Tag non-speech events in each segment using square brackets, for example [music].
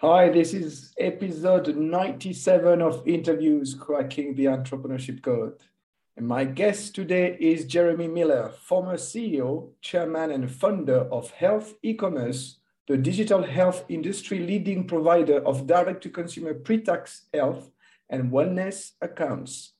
Hi, this is episode 97 of Interviews Cracking the Entrepreneurship Code. And my guest today is Jeremy Miller, former CEO, chairman, and founder of Health-E Commerce, the digital health industry leading provider of direct-to-consumer pre-tax health and wellness accounts.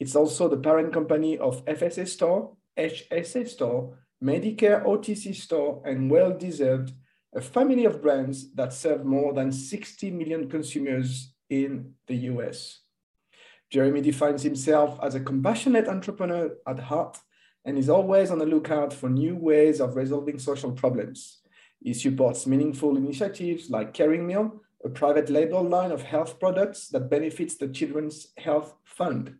It's also the parent company of FSA Store, HSA Store, Medicare OTC Store, and Well Deserved a family of brands that serve more than 60 million consumers in the US. Jeremy defines himself as a compassionate entrepreneur at heart and is always on the lookout for new ways of resolving social problems. He supports meaningful initiatives like Caring Mill, a private label line of health products that benefits the Children's Health Fund.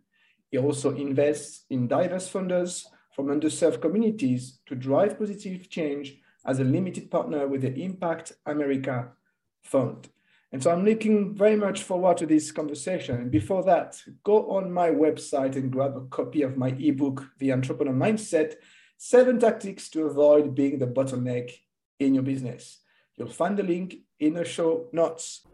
He also invests in diverse funders from underserved communities to drive positive change as a limited partner with the Impact America Fund. And so I'm looking very much forward to this conversation. And before that, go on my website and grab a copy of my ebook, The Entrepreneur Mindset Seven Tactics to Avoid Being the Bottleneck in Your Business. You'll find the link in the show notes.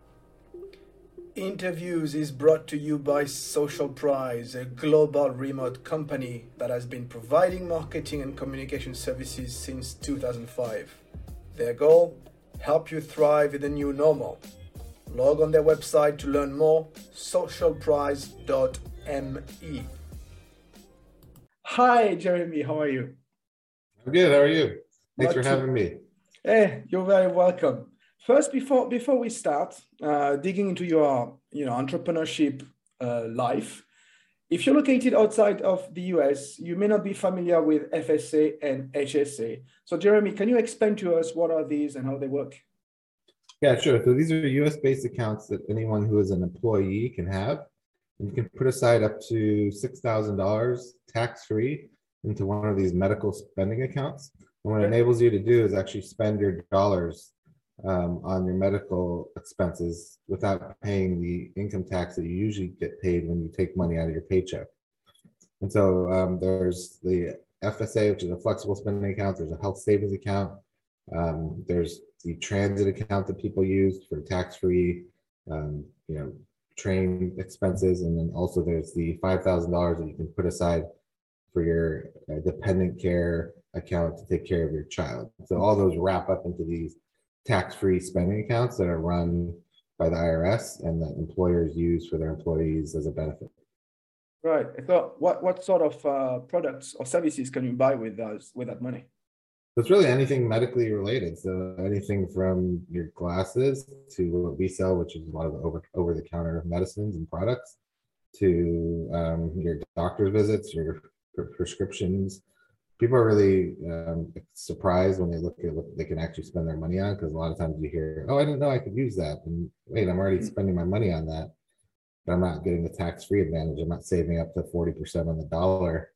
Interviews is brought to you by Social Prize, a global remote company that has been providing marketing and communication services since 2005. Their goal? Help you thrive in the new normal. Log on their website to learn more socialprize.me. Hi, Jeremy. How are you? I'm good. How are you? Thanks Not for having me. Hey, you're very welcome. First, before before we start uh, digging into your you know entrepreneurship uh, life, if you're located outside of the US, you may not be familiar with FSA and HSA. So, Jeremy, can you explain to us what are these and how they work? Yeah, sure. So these are US based accounts that anyone who is an employee can have. And you can put aside up to $6,000 tax free into one of these medical spending accounts. And what it enables you to do is actually spend your dollars um, on your medical expenses without paying the income tax that you usually get paid when you take money out of your paycheck. And so um, there's the FSA, which is a flexible spending account. There's a health savings account. Um, there's the transit account that people use for tax-free, um, you know, train expenses, and then also there's the five thousand dollars that you can put aside for your uh, dependent care account to take care of your child. So all those wrap up into these tax-free spending accounts that are run by the IRS and that employers use for their employees as a benefit. Right. So, what what sort of uh, products or services can you buy with those with that money? It's really anything medically related. So anything from your glasses to what we sell, which is a lot of over over the counter medicines and products, to um, your doctor's visits, your prescriptions, people are really um, surprised when they look at what they can actually spend their money on because a lot of times you hear, "Oh, I didn't know I could use that," and wait, I'm already mm. spending my money on that, but I'm not getting the tax-free advantage. I'm not saving up to forty percent on the dollar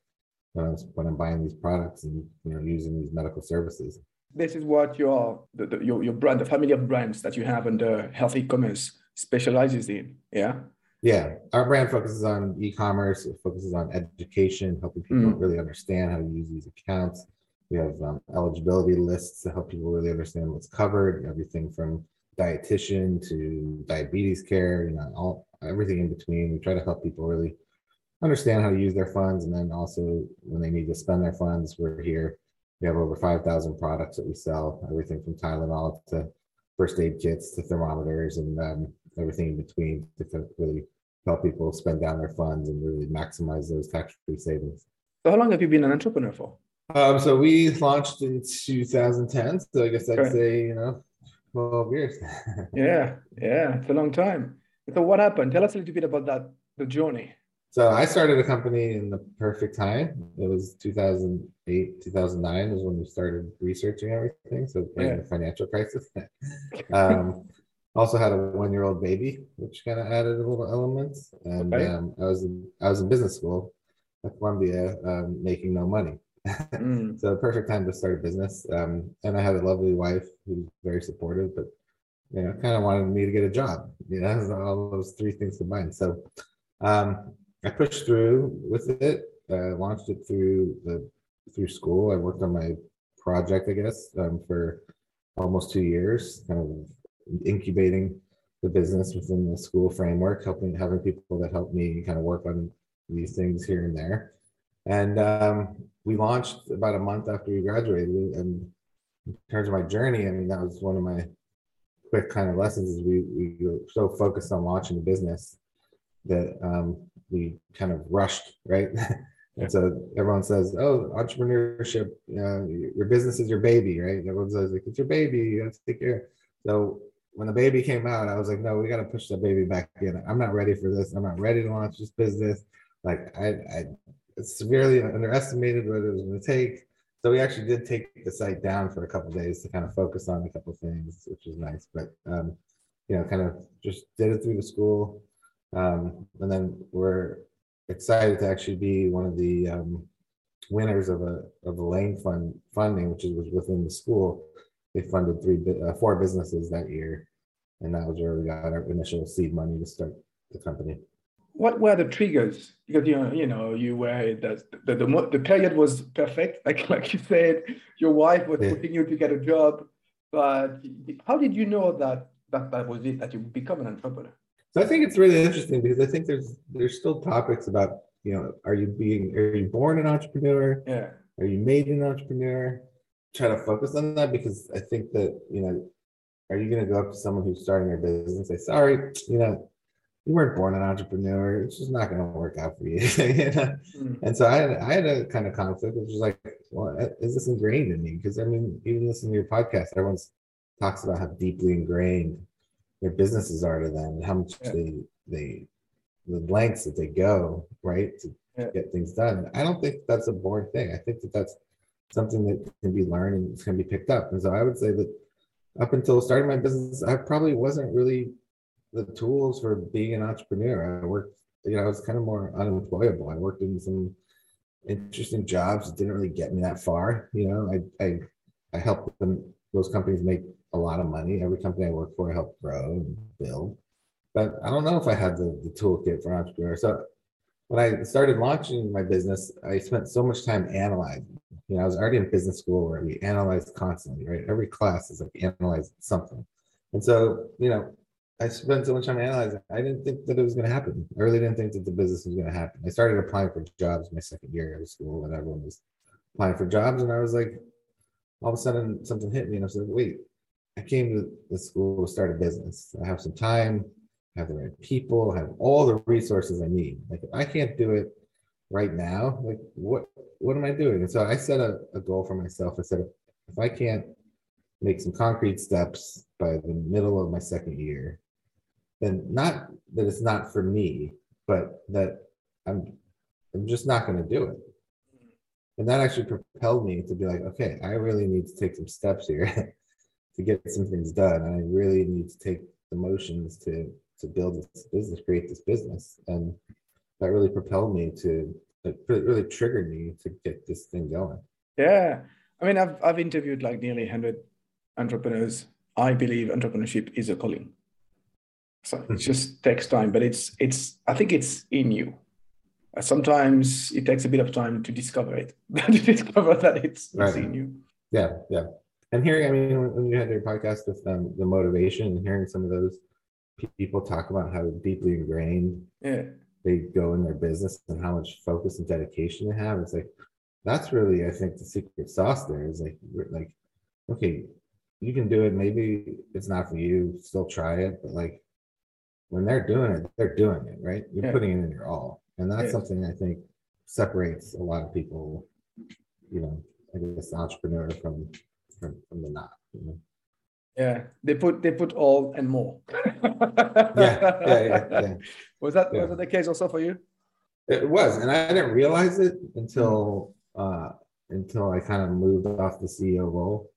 when I'm when I'm buying these products and you know using these medical services. This is what your the, the, your your brand, the family of brands that you have under Health-E Commerce specializes in. Yeah. Yeah, our brand focuses on e-commerce. It focuses on education, helping people mm. really understand how to use these accounts. We have um, eligibility lists to help people really understand what's covered. Everything from dietitian to diabetes care, you know, all everything in between. We try to help people really understand how to use their funds, and then also when they need to spend their funds, we're here. We have over 5,000 products that we sell, everything from Tylenol to first aid kits to thermometers and um, everything in between to really help people spend down their funds and really maximize those tax-free savings. So how long have you been an entrepreneur for? Um, so we launched in 2010. So I guess I'd say, you know, 12 years. [laughs] yeah, yeah, it's a long time. So what happened? Tell us a little bit about that, the journey. So I started a company in the perfect time. It was 2008, 2009 was when we started researching everything. So yeah. the financial crisis. [laughs] um, Also had a one-year-old baby, which kind of added a little elements. And Okay. um, I was in, I was in business school at Columbia, um, making no money. Mm. [laughs] So perfect time to start a business. Um, and I had a lovely wife who's very supportive, but you know, kind of wanted me to get a job. You know, [laughs] all those three things combined. So um, I pushed through with it. Uh, launched it through the through school. I worked on my project, I guess, um, for almost two years, kind of incubating the business within the school framework, helping having people that help me kind of work on these things here and there. And um, we launched about a month after we graduated. And in terms of my journey, I mean, that was one of my quick kind of lessons is we, we were so focused on launching the business that um, we kind of rushed, right? [laughs] and so everyone says, oh, entrepreneurship, know, your business is your baby, right? Everyone says, like, it's your baby, you have to take care. So when the baby came out, I was like, no, we got to push the baby back in. I'm not ready for this. I'm not ready to launch this business. Like I, I severely underestimated what it was going to take. So we actually did take the site down for a couple days to kind of focus on a couple things, which was nice. But um, you know, kind of just did it through the school, um, and then we're excited to actually be one of the um, winners of a of a Lang Fund funding, which was within the school. They funded three, uh, four businesses that year, and that was where we got our initial seed money to start the company. What were the triggers? Because you know, you know, you were the the, the, the period was perfect. [laughs] Like like you said, your wife was Yeah. pushing you to get a job. But how did you know that that, that was it, that you would become an entrepreneur? So I think it's really interesting because I think there's there's still topics about you know are you being are you born an entrepreneur Yeah. are you made an entrepreneur try to focus on that because I think that you know are you going to go up to someone who's starting their business and say sorry you know you weren't born an entrepreneur it's just not going to work out for you, [laughs] you know? Mm. and so I had I had a kind of conflict which was like well is this ingrained in me because I mean even listening to your podcast everyone talks about how deeply ingrained their businesses are to them and how much Yeah. they they the lengths that they go right to Yeah. get things done i don't think that's a boring thing i think that that's something that can be learned and it's going to be picked up. And so i would say that up until starting my business i probably wasn't really the tools for being an entrepreneur. I worked you know i was kind of more unemployable. I worked in some interesting jobs that didn't really get me that far you know. I i, I helped them those companies make a lot of money. Every company i worked for i helped grow and build. But I don't know if I had the, the toolkit for entrepreneur. So when I started launching my business, I spent so much time analyzing. You know, I was already in business school where we analyzed constantly, right? Every class is like analyze something. And so, you know, I spent so much time analyzing. I didn't think that it was going to happen. I really didn't think that the business was going to happen. I started applying for jobs my second year of school when everyone was applying for jobs. And I was like, all of a sudden something hit me and I was like, wait, I came to the school to start a business. I have some time I have the right people, I have all the resources I need. Like if I can't do it right now, like what what am I doing? And so I set a, a goal for myself. I said if, I can't make some concrete steps by the middle of my second year, then not that it's not for me, but that I'm I'm just not going to do it. And that actually propelled me to be like, okay, I really need to take some steps here [laughs] to get some things done. I really need to take the motions to to build this business, create this business. And that really propelled me to it really triggered me to get this thing going. Yeah. I mean, I've, I've interviewed like nearly 100 entrepreneurs. I believe entrepreneurship is a calling. So it just takes time, but it's, it's, I think it's in you. Uh, Sometimes it takes a bit of time to discover it, [laughs] to discover that it's, it's Right. in you. Yeah, yeah. And hearing, I mean, when, when you had your podcast with um, the motivation and hearing some of those people talk about how deeply ingrained Yeah. They go in their business and how much focus and dedication they have, it's like that's really, I think, the secret sauce. There is like, like, okay, you can do it. Maybe it's not for you. Still try it, but like when they're doing it, they're doing it, right? You're Yeah. putting it in your all, and that's Yeah. something I think separates a lot of people. You know, I guess the entrepreneur from from, from the not. You know? Yeah. They put, they put all and more. [laughs] Yeah, yeah, yeah, yeah. [laughs] Was that, Yeah. was that the case also for you? It was, and I didn't realize it until uh until I kind of moved off the CEO role.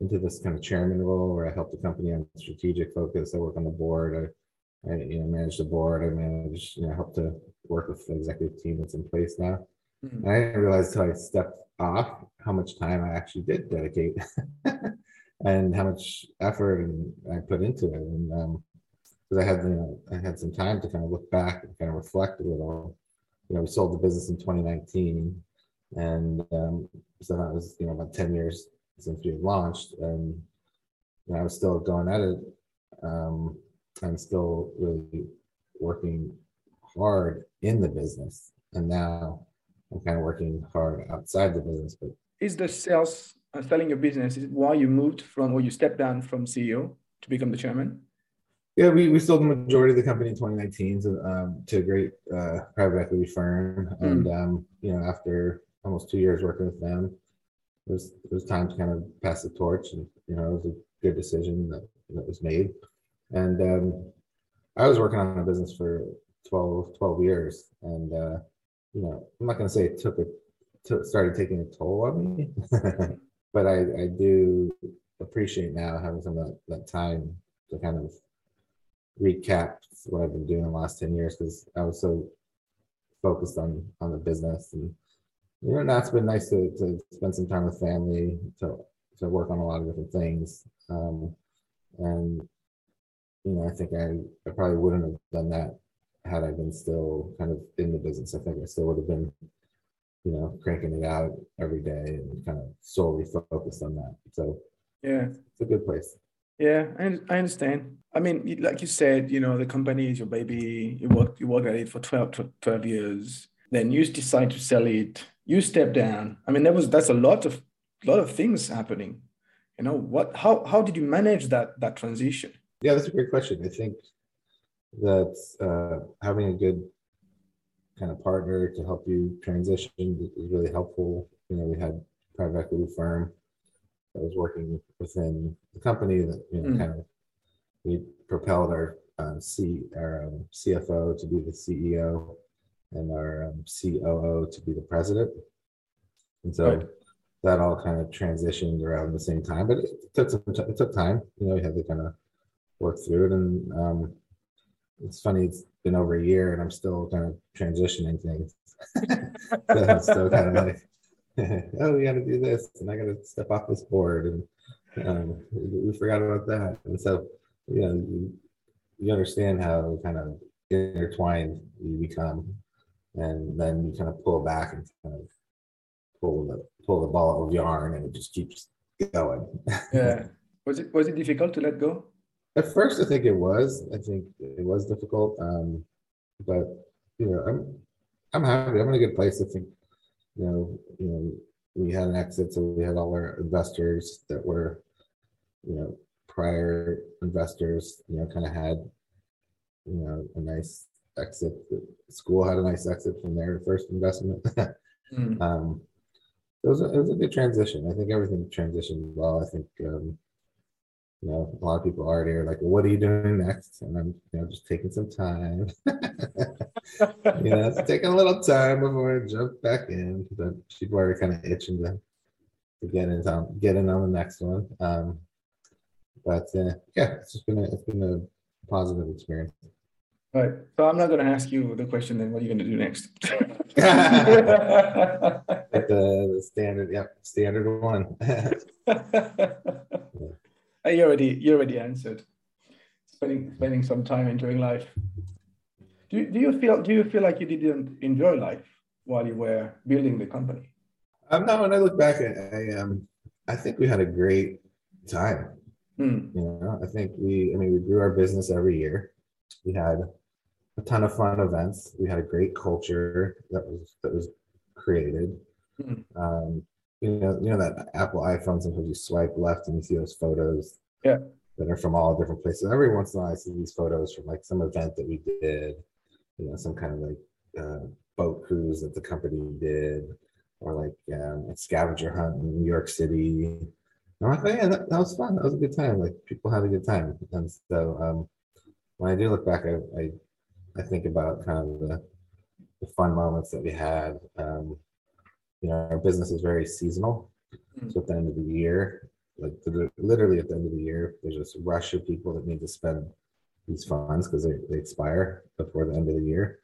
into this kind of chairman role where I help the company on strategic focus. I work on the board. I, I you know manage the board. I manage you know help to work with the executive team that's in place now. Mm-hmm. I didn't realize until I stepped off how much time I actually did dedicate [laughs] and how much effort and I put into it. And um, because I had you know I had some time to kind of look back and kind of reflect a little. You know, we sold the business in 2019, and um, so that was you know about 10 years since we had launched, and you know, I was still going at it. Um, I'm still really working hard in the business, and now I'm kind of working hard outside the business. But is the sales uh, selling your business is why you moved from or you stepped down from CEO to become the chairman? Yeah, we, we sold the majority of the company in 2019 to, um, to a great uh, private equity firm, mm. and um, you know after almost two years working with them, it was it was time to kind of pass the torch, and you know it was a good decision that, that was made. And um, I was working on a business for 12, 12 years, and uh, you know I'm not going to say it took a t- started taking a toll on me, [laughs] but I I do appreciate now having some of that, that time to kind of recap what I've been doing the last 10 years because I was so focused on on the business. And you know that's been nice to, to spend some time with family to to work on a lot of different things. Um, and you know I think I, I probably wouldn't have done that had I been still kind of in the business. I think I still would have been you know cranking it out every day and kind of solely focused on that so yeah it's a good place yeah, I, I understand. I mean, like you said, you know, the company is your baby. You work you work at it for 12, 12 years. Then you decide to sell it. You step down. I mean, that was that's a lot of lot of things happening. You know, what how how did you manage that that transition? Yeah, that's a great question. I think that uh, having a good kind of partner to help you transition is really helpful. You know, we had private equity firm that was working within the company that you know mm. kind of we propelled our um, C our um, CFO to be the CEO and our um, COO to be the president, and so right. that all kind of transitioned around the same time. But it, took some t- it took time. You know, we had to kind of work through it, and um, it's funny. It's been over a year, and I'm still kind of transitioning things. [laughs] so I'm still kind of like [laughs] oh, we got to do this, and I got to step off this board, and um, we forgot about that. And so, you know, you, you understand how kind of intertwined you become, and then you kind of pull back and kind of pull the pull the ball of yarn, and it just keeps going. [laughs] yeah. Was it was it difficult to let go? At first, I think it was. I think it was difficult, um, but you know, I'm I'm happy. I'm in a good place. I think you know, you know, we had an exit, so we had all our investors that were, you know, prior investors, you know, kind of had, you know, a nice exit. The school had a nice exit from their first investment. [laughs] mm. um, it was, a, it was a good transition. I think everything transitioned well. I think um, you know, a lot of people already are like, well, what are you doing next? And I'm, you know, just taking some time. [laughs] you know, it's taking a little time before I jump back in. But people are kind of itching to, to get in on get in on the next one. Um, but uh, yeah, it's just been a, it's been a positive experience. All right. So I'm not going to ask you the question. Then what are you going to do next? [laughs] [laughs] the, the standard, yep, standard one. Uh, you already you already answered. Spending spending some time enjoying life. Do, do you feel do you feel like you didn't enjoy life while you were building the company? Um, no, when I look back, I, I um I think we had a great time. Hmm. You know, I think we I mean we grew our business every year. We had a ton of fun events. We had a great culture that was that was created. Hmm. Um, you know, you know that Apple iPhone sometimes you swipe left and you see those photos. Yeah. That are from all different places. Every once in a while, I see these photos from like some event that we did, you know, some kind of like uh, boat cruise that the company did, or like um, a scavenger hunt in New York City. And I'm like, oh, yeah, that, that, was fun. That was a good time. Like people had a good time. And so um, when I do look back, I, I, I think about kind of the, the fun moments that we had. Um, you know, our business is very seasonal. Mm-hmm. So at the end of the year, like literally at the end of the year, there's this rush of people that need to spend these funds because they, they expire before the end of the year.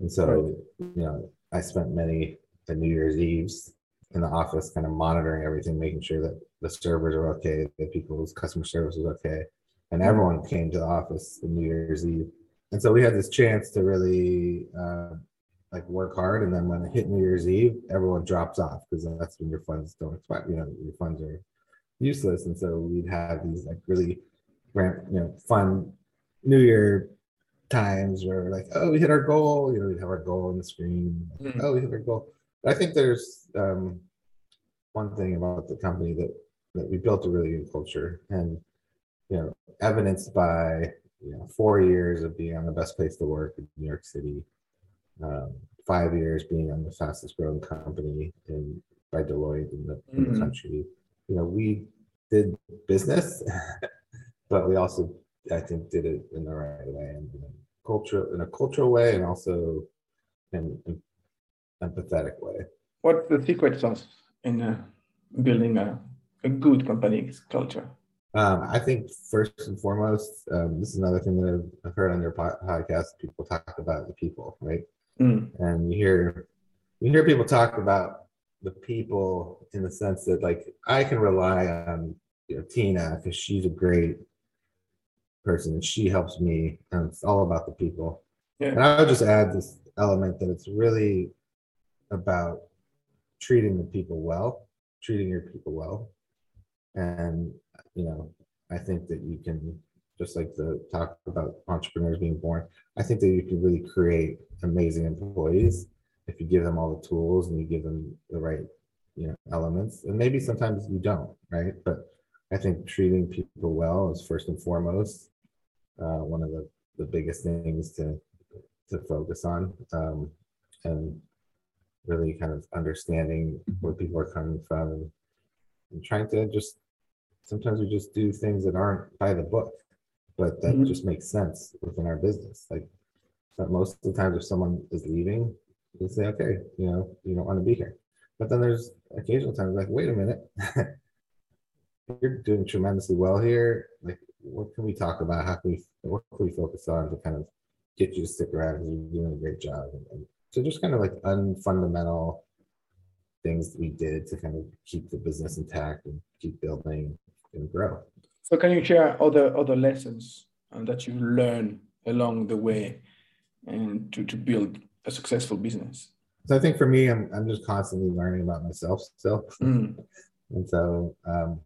And so, right. you know, I spent many the New Year's Eves in the office, kind of monitoring everything, making sure that the servers are okay, that people's customer service is okay. And everyone came to the office the New Year's Eve. And so we had this chance to really uh, like work hard. And then when it hit New Year's Eve, everyone drops off because that's when your funds don't expire. You know, your funds are useless. And so we'd have these like really, you know, fun New Year times where like, oh, we hit our goal. You know, we'd have our goal on the screen. Like, mm-hmm. Oh, we hit our goal. But I think there's um, one thing about the company that that we built a really good culture, and you know, evidenced by you know four years of being on the best place to work in New York City, um, five years being on the fastest growing company in by Deloitte in the, in the mm-hmm. country. You know, we did business, [laughs] but we also I think did it in the right way and in a cultural in a cultural way and also in an empathetic way. What's the secret sauce in uh, building a, a good company culture? Um, I think first and foremost, um, this is another thing that I've, heard on your podcast. People talk about the people, right? Mm. And you hear you hear people talk about the people in the sense that like I can rely on you know, Tina because she's a great person and she helps me and it's all about the people yeah. and i would just add this element that it's really about treating the people well treating your people well and you know i think that you can just like the talk about entrepreneurs being born i think that you can really create amazing employees if you give them all the tools and you give them the right you know elements. And maybe sometimes you don't right? But I think treating people well is first and foremost uh, one of the, the biggest things to to focus on, um, and really kind of understanding where people are coming from, and, and, trying to just sometimes we just do things that aren't by the book, but that mm-hmm. just makes sense within our business. Like most of the times, if someone is leaving, they say, "Okay, you know, you don't want to be here," but then there's occasional times like, "Wait a minute." [laughs] you're doing tremendously well here. Like, what can we talk about? How can we, what can we focus on to kind of get you to stick around because you're doing a great job? And, and so just kind of like unfundamental things we did to kind of keep the business intact and keep building and grow. So can you share other other lessons um, that you learn along the way and to, to build a successful business? So I think for me, I'm, I'm just constantly learning about myself still. Mm. [laughs] and so um,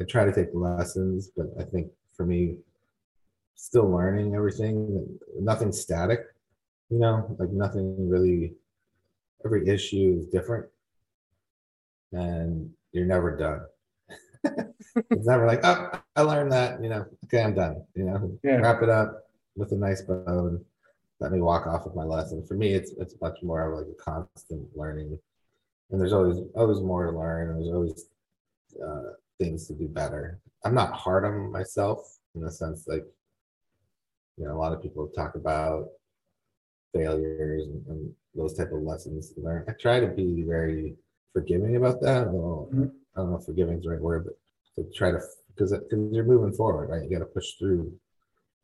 I try to take lessons, but I think for me, still learning everything, nothing static, you know, like nothing really, every issue is different and you're never done. It's never like, oh, I learned that, you know, okay, I'm done, you know, yeah. wrap it up with a nice bow and let me walk off with my lesson. For me, it's it's much more of like a constant learning, and there's always always more to learn. There's always uh, things to do better. I'm not hard on myself in the sense like, you know, a lot of people talk about failures and, and those type of lessons to learn. I try to be very forgiving about that. Well, mm-hmm. I don't know if forgiving is the right word, but to try to because because you're moving forward, right? You got to push through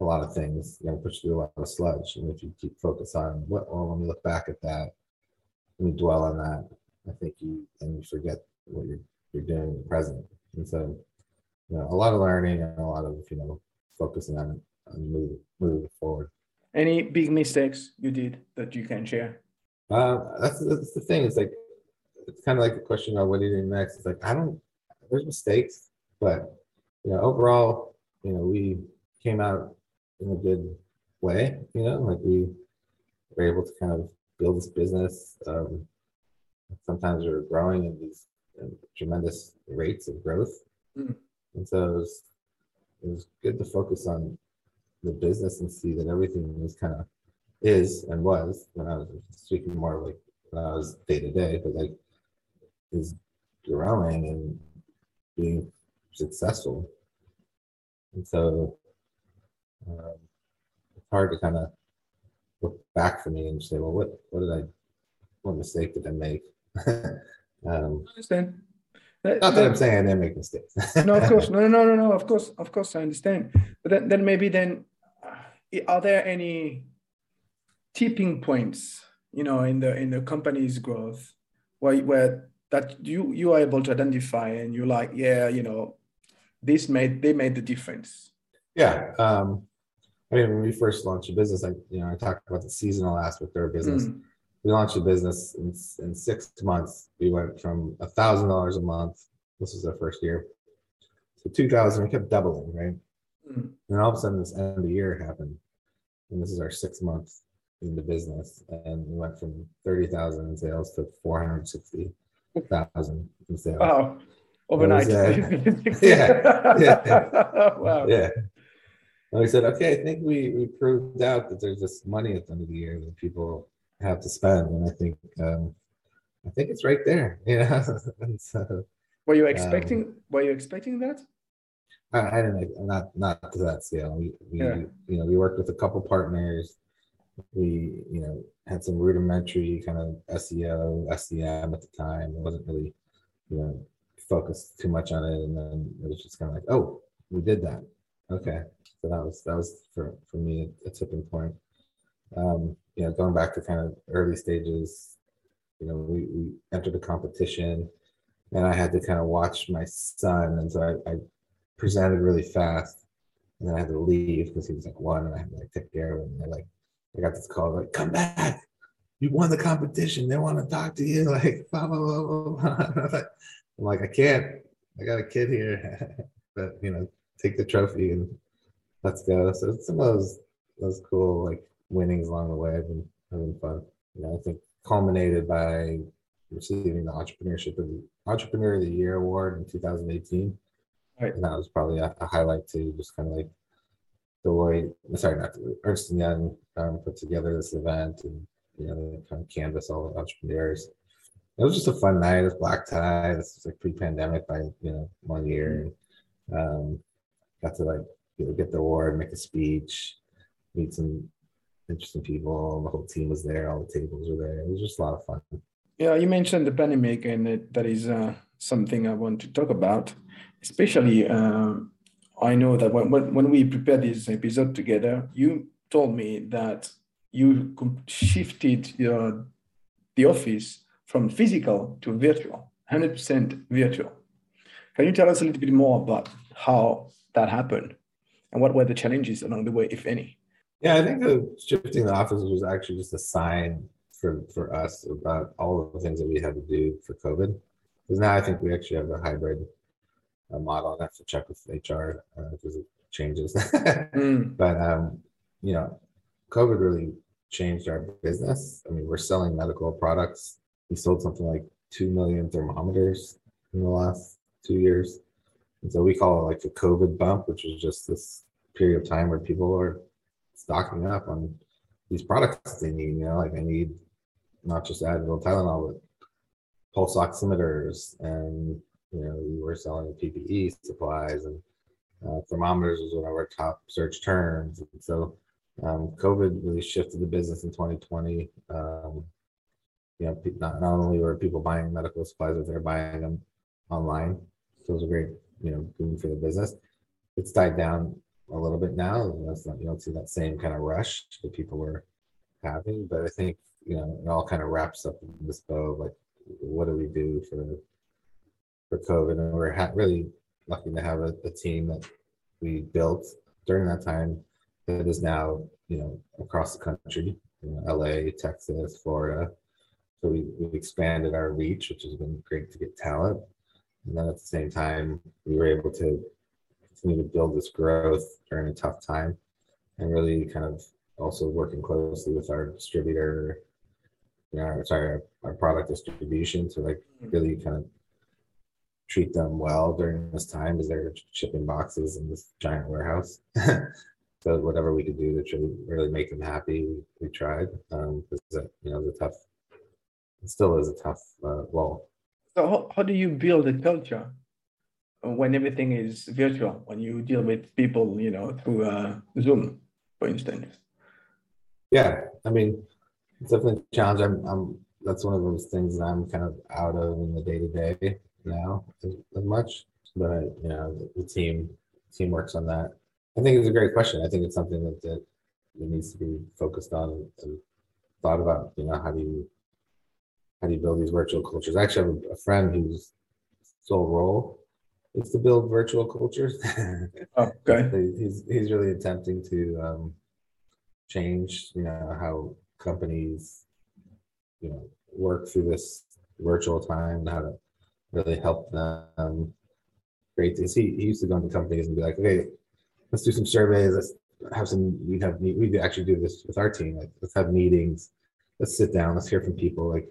a lot of things. You got to push through a lot of sludge, and if you keep focus on what, well, when you look back at that, when you dwell on that, I think you and you forget what you're you're doing in the present. And so, you know, a lot of learning and a lot of, you know, focusing on, on moving, moving forward. Any big mistakes you did that you can share? Uh, that's, that's the thing. It's like, it's kind of like the question about what do you do next? It's like, I don't, there's mistakes, but, you know, overall, you know, we came out in a good way, you know, like we were able to kind of build this business. Um, sometimes we are growing in these tremendous rates of growth. Mm. And so it was, it was good to focus on the business and see that everything was kind of is and was when I was speaking more like when I was day to day, but like is growing and being successful. And so um, it's hard to kind of look back for me and say, well, what, what did I, what mistake did I make? [laughs] Um, I understand. Not that I'm saying I didn't make mistakes. no, of course, [laughs] no, no, no, no. Of course, of course, I understand. But then, then maybe then, uh, are there any tipping points, you know, in the in the company's growth, where where that you you are able to identify and you're like yeah you know this made they made the difference. Yeah um i mean when we first launched a business like you know i talked about the seasonal aspect of our business. Mm. we launched a business in, in six months. We went from a thousand dollars a month this was our first year to 2000 we kept doubling right? Mm. and all of a sudden this end of the year happened and this is our sixth month in the business and we went from 30000 in sales to 460 6,000 himself. Oh, overnight. Was, uh, [laughs] [laughs] yeah. Yeah. wow. [laughs] Yeah. And we said, okay, I think we, we proved out that there's this money at the end of the year that people have to spend. And I think um, I think it's right there. Yeah. so, were you um, expecting um, were you expecting that? I, I didn't not not to that scale. We, we yeah. you know, we worked with a couple partners we you know had some rudimentary kind of SEO, SEM at the time. It wasn't really you know focused too much on it, and then it was just kind of like, oh, we did that. Okay, so that was that was for for me a, a tipping point. Um, you know, going back to kind of early stages, you know, we, we entered a competition and I had to kind of watch my son. And so I, I presented really fast and then I had to leave because he was like one and I had to like take care of him. And they're like, I got this call like, come back. You won the competition. They want to talk to you. [laughs] Like, blah, blah, blah, blah. [laughs] I'm like, I can't. I got a kid here. [laughs] but, you know, take the trophy and let's go. So some of those, those cool, like, winnings along the way have been, have been fun. You know, I think culminated by receiving the entrepreneurship of the entrepreneur of the year award in 2018. Right. And that was probably a, a highlight too, just kind of like Deloitte, sorry, not Deloitte, Ernst and Young um, put together this event and you know kind of canvas all the entrepreneurs. It was just a fun night. It was black tie. This was like pre-pandemic by you know one year. Um, got to like you know, get the award, make a speech, meet some interesting people. The whole team was there. All the tables were there. It was just a lot of fun. Yeah, you mentioned the pandemic, and it, that is uh, something I want to talk about. Especially, uh, I know that when, when, when we prepared this episode together, you told me that you shifted your, the office from physical to virtual, 100% virtual. Can you tell us a little bit more about how that happened and what were the challenges along the way, if any? Yeah, I think the shifting the office was actually just a sign for for us about all of the things that we had to do for COVID. Because now I think we actually have a hybrid uh, model. I have to check with HR because uh, it changes. [laughs] mm. But um, you know, COVID really changed our business. I mean, we're selling medical products. We sold something like two million thermometers in the last two years. And so we call it like the COVID bump, which is just this period of time where people are stocking up on these products they need. You know, like I need not just Advil, Tylenol, but pulse oximeters, and you know, we were selling PPE supplies and uh, thermometers was one of our top search terms. And so, um, COVID really shifted the business in 2020. Um, you know, not, not only were people buying medical supplies, but they're buying them online. So it was a great, you know, boom for the business. It's died down a little bit now. That's not, you don't see that same kind of rush that people were having, but I think you know it all kind of wraps up in this bow of like, what do we do for for COVID? And we're ha- really lucky to have a, a team that we built during that time that is now you know across the country, you know, LA, Texas, Florida. So we, we expanded our reach, which has been great to get talent. And then at the same time, we were able to continue to build this growth during a tough time and really kind of also working closely with our distributor, you know, sorry, our, our product distribution to like mm-hmm. really kind of treat them well during this time as they're shipping boxes in this giant warehouse. [laughs] so whatever we could do to really, really make them happy, we, we tried. Um, because you know, the tough, it still is a tough uh, role. So how, how do you build a culture when everything is virtual, when you deal with people, you know, through uh, Zoom, for instance? Yeah, I mean, it's definitely a challenge. I'm, I'm, that's one of those things that I'm kind of out of in the day to day. Now as, as much, but you know, the, the team team works on that. I think it's a great question. I think it's something that, that, that needs to be focused on and, and thought about. You know, how do you how do you build these virtual cultures? I actually have a, a friend whose sole role is to build virtual cultures. Oh, okay. [laughs] he's he's really attempting to um, change, you know, how companies, you know, work through this virtual time and how to really help them create. He, he used to go into companies and be like, okay, let's do some surveys. Let's have some, we have, we actually do this with our team. Like, let's have meetings. Let's sit down. Let's hear from people. Like,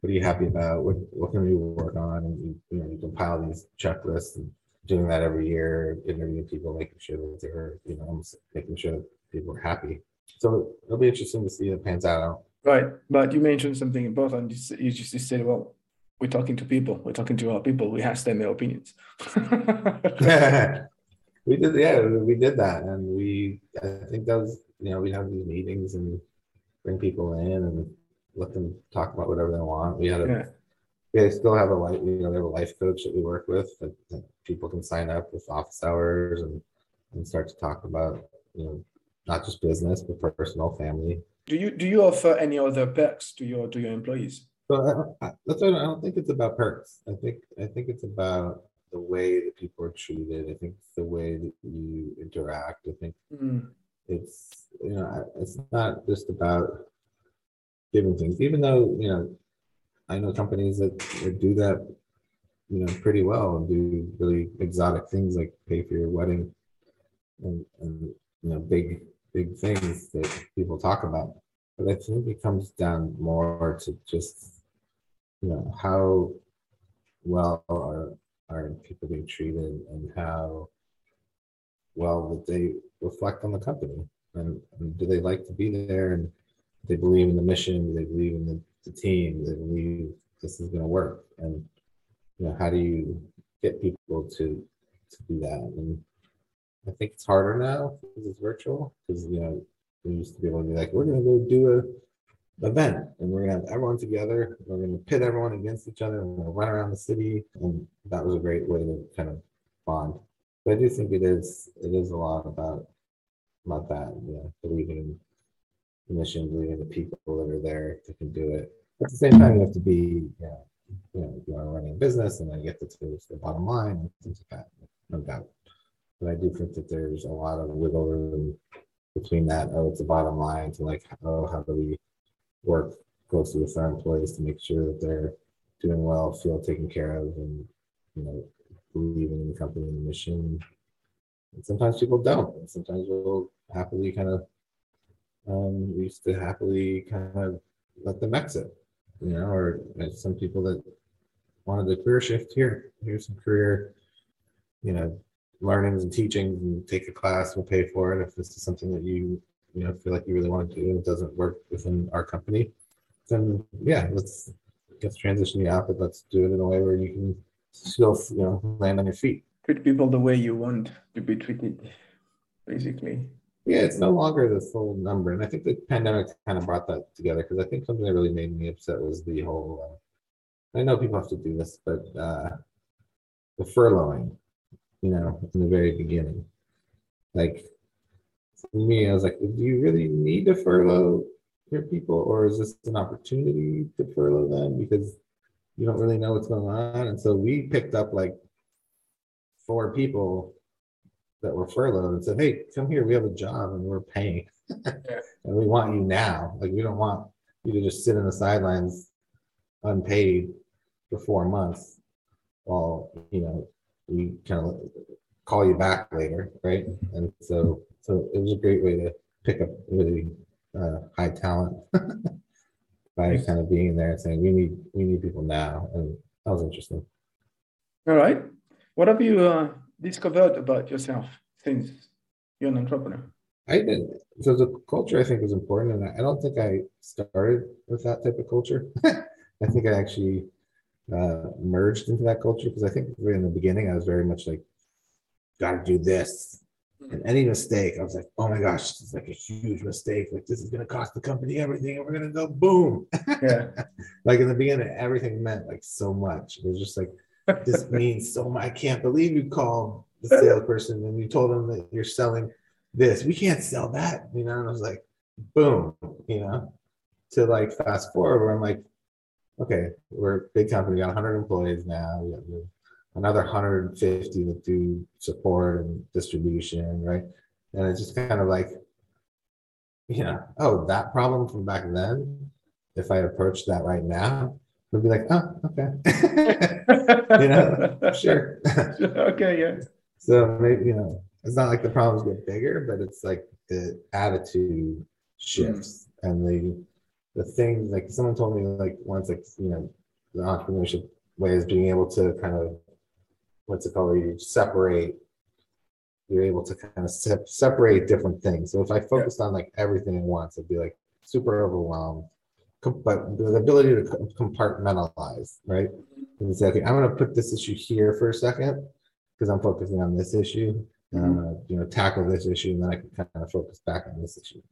what are you happy about? What, what can we work on? And you, you know, you compile these checklists and doing that every year, interviewing people, making sure that they're, you know, making sure that people are happy. So it'll be interesting to see how it pans out. Right. But you mentioned something important. You just said, well, we're talking to people. We're talking to our people. We ask them their opinions. yeah. [laughs] [laughs] we did, yeah, we did that, and we. I think that was, you know, we have these meetings and bring people in and let them talk about whatever they want. We had a, yeah. we still have a life, you know, we have a life coach that we work with that, that people can sign up with office hours and and start to talk about, you know, not just business but personal, family. Do you do you offer any other perks to your to your employees? So I, that's what I don't think it's about perks. I think I think it's about the way that people are treated. I think it's the way that you interact. I think mm. it's you know it's not just about giving things, even though you know I know companies that, that do that you know pretty well and do really exotic things like pay for your wedding and, and you know big big things that people talk about. But I think it comes down more to just you know how well are are people being treated and how well would they reflect on the company? And, and, do they like to be there? And they believe in the mission? They believe in the, the team? They believe this is going to work? And you know how do you get people to to do that? And i think it's harder now because it's virtual because you know we used to be able to be like we're going to go do a event and we're gonna have everyone together. We're gonna pit everyone against each other. We're gonna run around the city, and that was a great way to kind of bond. But I do think it is it is a lot about about that, you know, believing in the mission, believing in the people that are there that can do it. At the same time, you have to be, you know, you know, you are running a business and then get to the bottom line and things like that, no doubt. But I do think that there's a lot of wiggle room between that. Oh, it's a bottom line to like, oh, how do we work closely with our employees to make sure that they're doing well, feel taken care of, and you know, believing in the company and the mission. And sometimes people don't. And sometimes we'll happily kind of um, we used to happily kind of let them exit, you know, or some people that wanted a career shift here. Here's some career, you know, learnings and teachings and take a class, we'll pay for it if this is something that you you know feel like you really want to do and it doesn't work within our company, then yeah, let's let's transition you out, but let's do it in a way where you can still you know land on your feet. Treat people the way you want to be treated, basically. Yeah, it's no longer the full number, and I think the pandemic kind of brought that together because I think something that really made me upset was the whole. Uh, I know people have to do this, but uh, the furloughing, you know, in the very beginning, like me, I was like, do you really need to furlough your people, or is this an opportunity to furlough them because you don't really know what's going on? And so we picked up like four people that were furloughed and said, "Hey, come here. We have a job and we're paying, [laughs] and we want you now. Like we don't want you to just sit in the sidelines unpaid for four months while you know we kind of call you back later, right? And so so it was a great way to pick up really uh, high talent [laughs] by kind of being there and saying we need we need people now, and that was interesting. All right, what have you uh, discovered about yourself since you're an entrepreneur? I did. So the culture I think is important, and I don't think I started with that type of culture. [laughs] I think I actually uh, merged into that culture because I think in the beginning I was very much like, got to do this, and any mistake, I was like, oh my gosh, this is like a huge mistake. Like this is gonna cost the company everything, and we're gonna go boom. Yeah. [laughs] like in the beginning, everything meant like so much. It was just like this [laughs] means so much. I can't believe you called the salesperson and you told them that you're selling this. We can't sell that, you know. And I was like, boom, you know. To like fast forward, where I'm like, okay, we're a big company, we got 100 employees now. We have another 150 that do support and distribution, right? And it's just kind of like, you know, oh, that problem from back then, if I approach that right now, it would be like, oh, okay. [laughs] you know, sure. [laughs] okay, yeah. So maybe, you know, it's not like the problems get bigger, but it's like the attitude shifts mm. and the the things like someone told me like once like you know the entrepreneurship way is being able to kind of what's it called? You separate you're able to kind of se- separate different things. So if i focused yeah. on like everything at once it'd be like super overwhelmed but the ability to compartmentalize right? And say okay i'm going to put this issue here for a second because i'm focusing on this issue mm-hmm. uh, you know tackle this issue and then i can kind of focus back on this issue.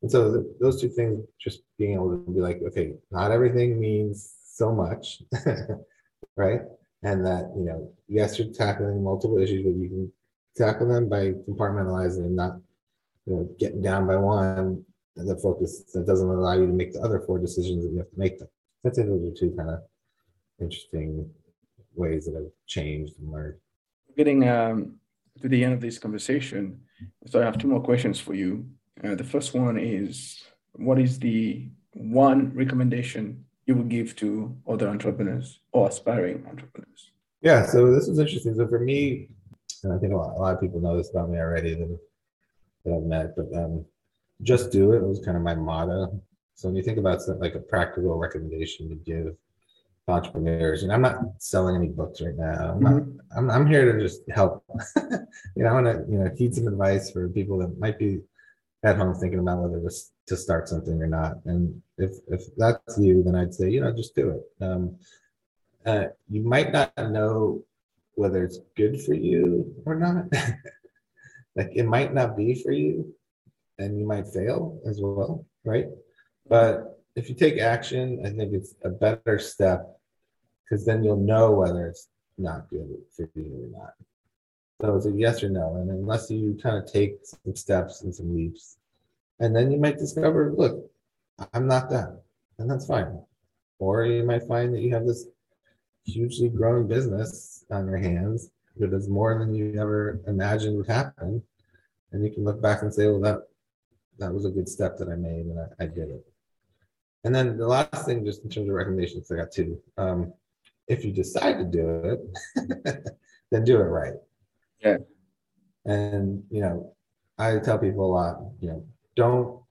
And so those two things just being able to be like okay not everything means so much [laughs] right and that you know yes you're tackling multiple issues but you can tackle them by compartmentalizing and not you know getting down by one. And the focus that doesn't allow you to make the other four decisions that you have to make them. That's it those are two kind of interesting ways that have changed and learned. Getting um, to the end of this conversation so i have two more questions for you. Uh, the first one is what is the one recommendation you would give to other entrepreneurs or aspiring entrepreneurs? Yeah, so this is interesting. So for me, and I think a lot, a lot of people know this about me already that, that I've met, but um, just do it was kind of my motto. So when you think about like a practical recommendation to give entrepreneurs, and I'm not selling any books right now. I'm, mm-hmm. I'm, I'm here to just help. [laughs] you know, I want to you know heed some advice for people that might be at home thinking about whether to, to start something or not. And if if that's you, then I'd say you know just do it. Um, uh, you might not know whether it's good for you or not. [laughs] like it might not be for you, and you might fail as well, right? But if you take action, I think it's a better step because then you'll know whether it's not good for you or not. So it's a yes or no. And unless you kind of take some steps and some leaps, and then you might discover, look, I'm not that. And that's fine. Or you might find that you have this hugely growing business on your hands that is more than you ever imagined would happen. And you can look back and say, well, that that was a good step that I made and I, I did it. And then the last thing, just in terms of recommendations, I got two. Um, if you decide to do it, [laughs] then do it right. Yeah. And you know, I tell people a lot, you know, don't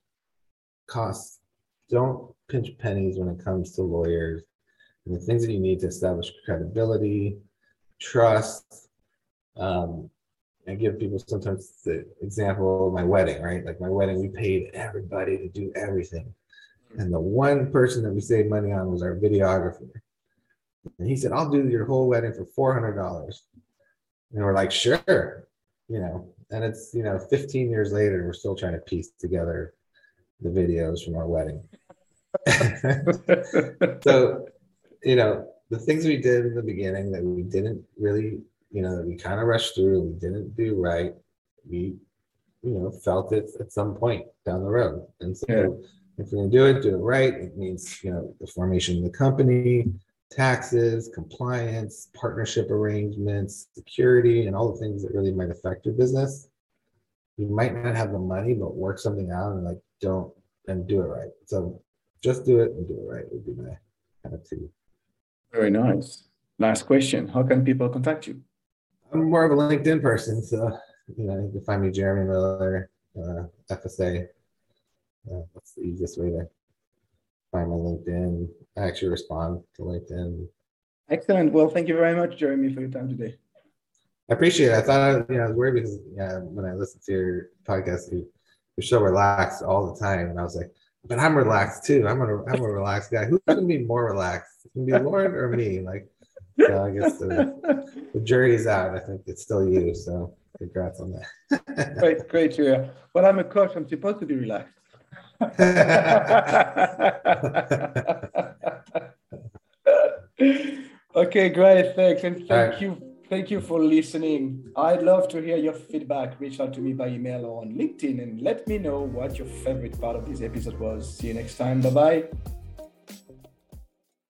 cost, don't pinch pennies when it comes to lawyers and the things that you need to establish credibility, trust. Um, I give people sometimes the example of my wedding, right? Like my wedding, we paid everybody to do everything. And the one person that we saved money on was our videographer. And he said, I'll do your whole wedding for $400. And we're like, sure, you know, and it's, you know, 15 years later, we're still trying to piece together the videos from our wedding. [laughs] so, you know, the things we did in the beginning that we didn't really, you know, that we kind of rushed through, we didn't do right, we, you know, felt it at some point down the road. And so, yeah. if you're gonna do it, do it right. It means, you know, the formation of the company, taxes, compliance, partnership arrangements, security, and all the things that really might affect your business. You might not have the money, but work something out and like don't and do it right. So just do it and do it right would be my kind of two. Very nice. Last question. How can people contact you? I'm more of a LinkedIn person, so you know, you can find me Jeremy Miller, uh, FSA. Uh, that's the easiest way to find my LinkedIn. I actually respond to LinkedIn. Excellent. Well, thank you very much, Jeremy, for your time today. I appreciate it. I thought you know I was worried because yeah, when I listened to your podcast, you, you're so relaxed all the time, and I was like, but I'm relaxed too. I'm a I'm a relaxed guy. Who's gonna be more relaxed? It's gonna be Laurent or me? Like, so I guess the, the jury's out. I think it's still you. So congrats on that. great, great, Julia. Well, I'm a coach. I'm supposed to be relaxed. [laughs] okay. Great. Thanks. And thank Right. you. Thank you for listening. I'd love to hear your feedback. Reach out to me by email or on LinkedIn and let me know what your favorite part of this episode was. See you next time. Bye bye.